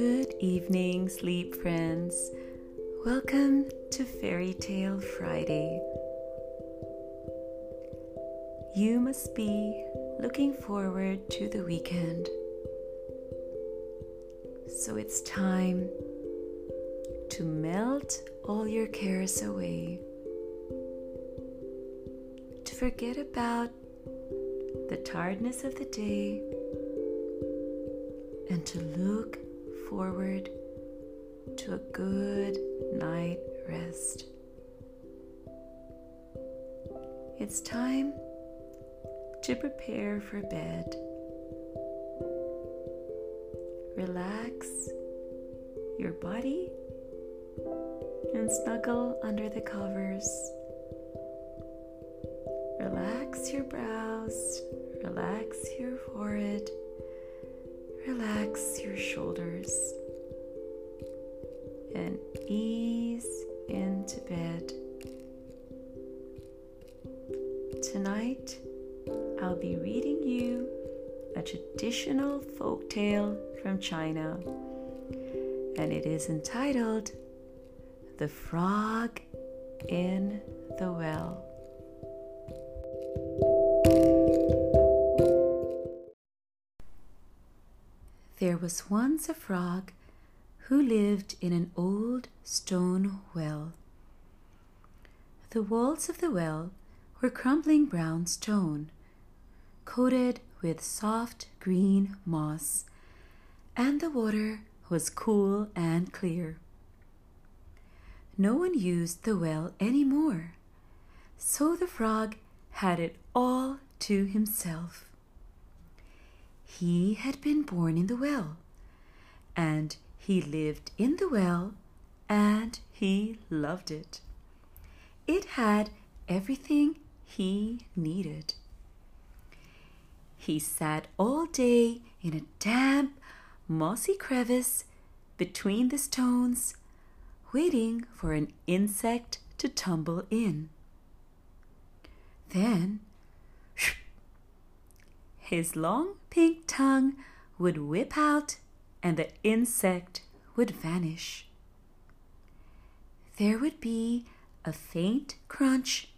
Good evening, sleep friends. Welcome to Fairy Tale Friday. You must be looking forward to the weekend. So it's time to melt all your cares away, to forget about the tiredness of the day, and to look forward to a good night rest. It's time to prepare for bed. Relax your body and snuggle under the covers. Relax your brows, relax your forehead Relax your shoulders and ease into bed. Tonight, I'll be reading you a traditional folk tale from China, and it is entitled The Frog in the Well. There was once a frog who lived in an old stone well. The walls of the well were crumbling brown stone, coated with soft green moss, and the water was cool and clear. No one used the well any more, so the frog had it all to himself. He had been born in the well, and he lived in the well, and he loved it. It had everything he needed. He sat all day in a damp, mossy crevice between the stones, waiting for an insect to tumble in. Then his long pink tongue would whip out and the insect would vanish. There would be a faint crunch,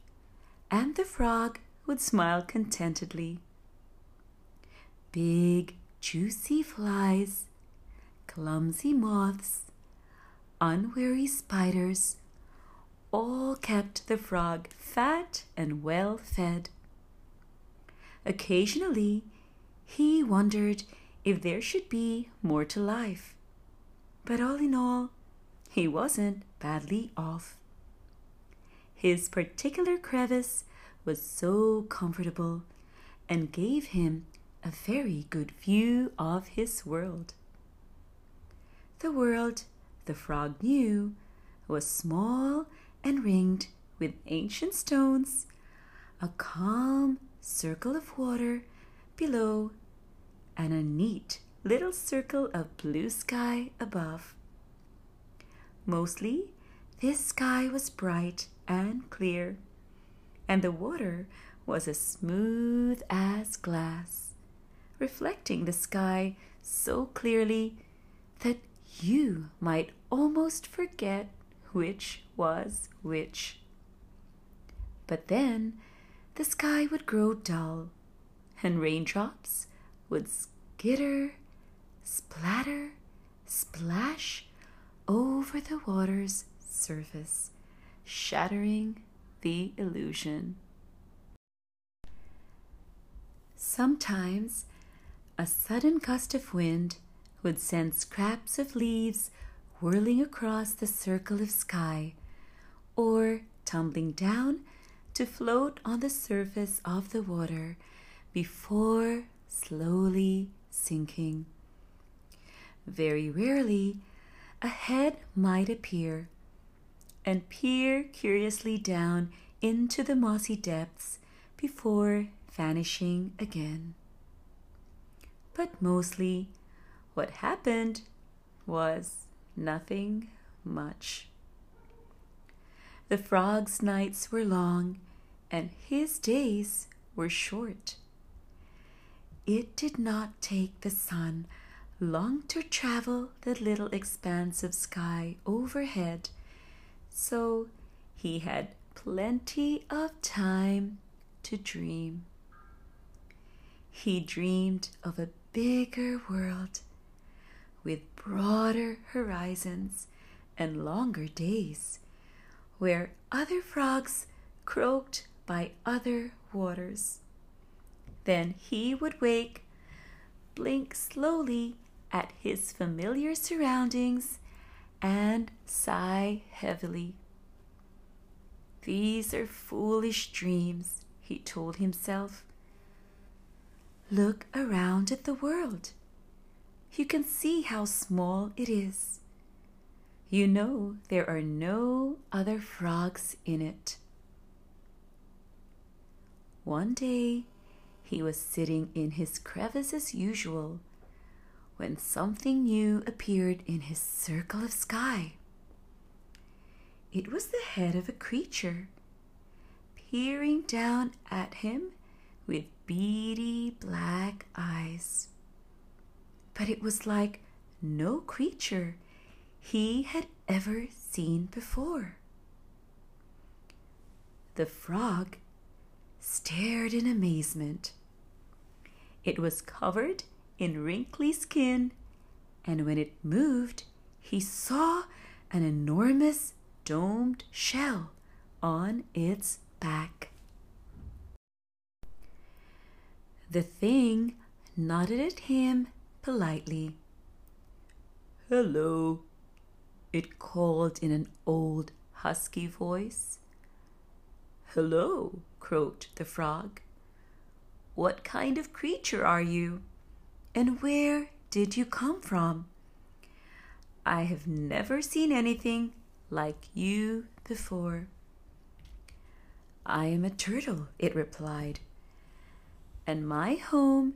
and the frog would smile contentedly. Big, juicy flies, clumsy moths, unwary spiders all kept the frog fat and well fed. Occasionally, he wondered if there should be more to life. But all in all, he wasn't badly off. His particular crevice was so comfortable and gave him a very good view of his world. The world, the frog knew, was small and ringed with ancient stones, a calm circle of water below, and a neat little circle of blue sky above. Mostly, this sky was bright and clear, and the water was as smooth as glass, reflecting the sky so clearly that you might almost forget which was which. But then the sky would grow dull, and raindrops would skitter, splatter, splash over the water's surface, shattering the illusion. Sometimes a sudden gust of wind would send scraps of leaves whirling across the circle of sky or tumbling down to float on the surface of the water before slowly sinking. Very rarely, a head might appear and peer curiously down into the mossy depths before vanishing again. But mostly, what happened was nothing much. The frog's nights were long, and his days were short. It did not take the sun long to travel the little expanse of sky overhead, so he had plenty of time to dream. He dreamed of a bigger world with broader horizons and longer days, where other frogs croaked by other waters. Then he would wake, blink slowly at his familiar surroundings, and sigh heavily. These are foolish dreams, he told himself. Look around at the world. You can see how small it is. You know there are no other frogs in it. One day he was sitting in his crevice as usual when something new appeared in his circle of sky. It was the head of a creature, peering down at him with beady black eyes. But it was like no creature he had ever seen before. The frog stared in amazement. It was covered in wrinkly skin, and when it moved, he saw an enormous domed shell on its back. The thing nodded at him politely. Hello, it called in an old husky voice. Hello, croaked the frog. What kind of creature are you? And where did you come from? I have never seen anything like you before. I am a turtle, it replied and my home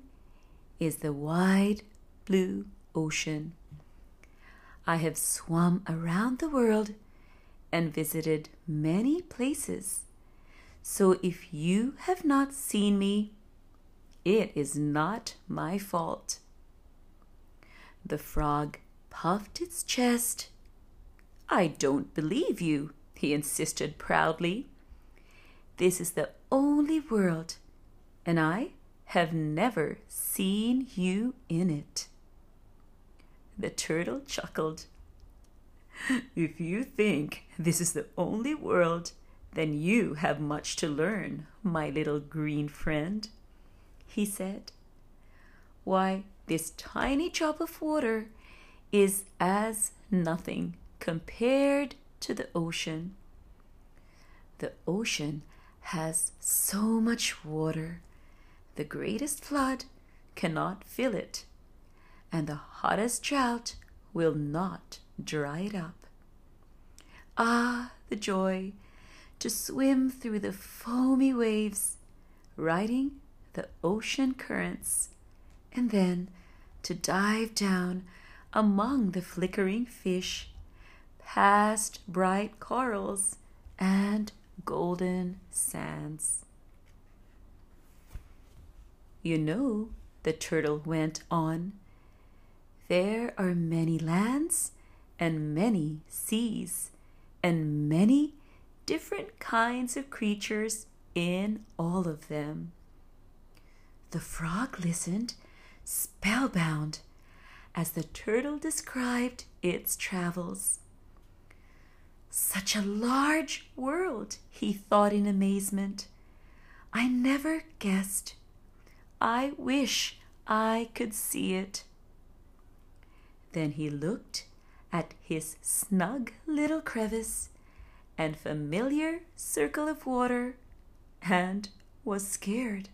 is the wide blue ocean. I have swum around the world and visited many places. So if you have not seen me, it is not my fault. The frog puffed its chest. I don't believe you, he insisted proudly. This is the only world and I have never seen you in it. The turtle chuckled. If you think this is the only world, then you have much to learn, my little green friend, he said. Why, this tiny drop of water is as nothing compared to the ocean. The ocean has so much water the greatest flood cannot fill it, and the hottest drought will not dry it up. Ah, the joy to swim through the foamy waves, riding the ocean currents, and then to dive down among the flickering fish, past bright corals and golden sands. You know, the turtle went on, there are many lands and many seas and many different kinds of creatures in all of them. The frog listened, spellbound, as the turtle described its travels. Such a large world, he thought in amazement. I never guessed I wish I could see it. Then he looked at his snug little crevice and familiar circle of water and was scared.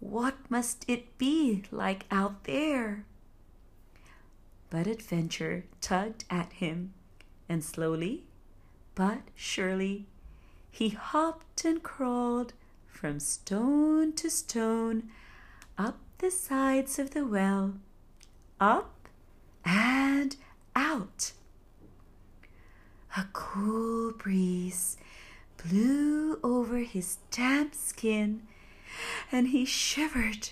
What must it be like out there? But adventure tugged at him, and slowly but surely he hopped and crawled from stone to stone, up the sides of the well, up and out. A cool breeze blew over his damp skin, and he shivered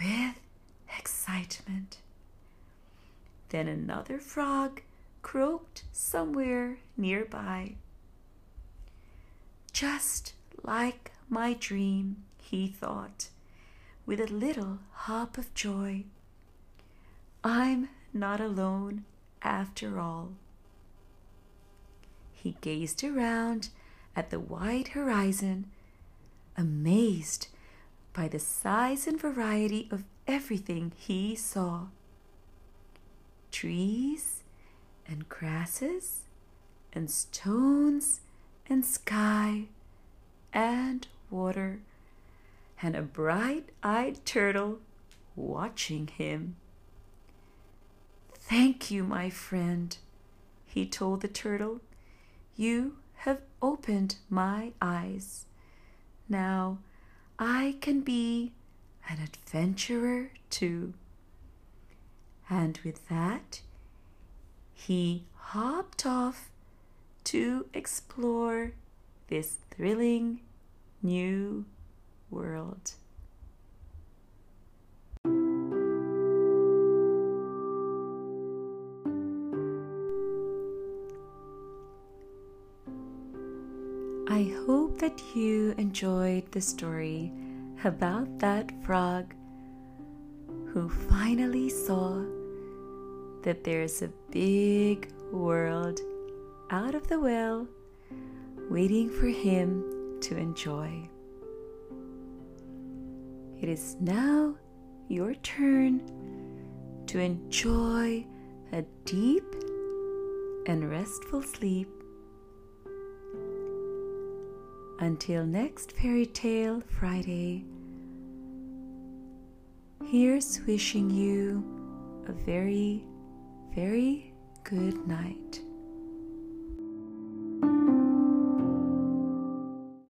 with excitement. Then another frog croaked somewhere nearby. Just like my dream, he thought, with a little hop of joy. I'm not alone after all. He gazed around at the wide horizon, amazed by the size and variety of everything he saw trees and grasses and stones and sky and water and a bright eyed turtle watching him. Thank you, my friend, he told the turtle. You have opened my eyes. Now I can be an adventurer too. And with that, he hopped off to explore this thrilling new world. That you enjoyed the story about that frog who finally saw that there's a big world out of the well waiting for him to enjoy. It is now your turn to enjoy a deep and restful sleep. Until next Fairy Tale Friday, here's wishing you a very, very good night.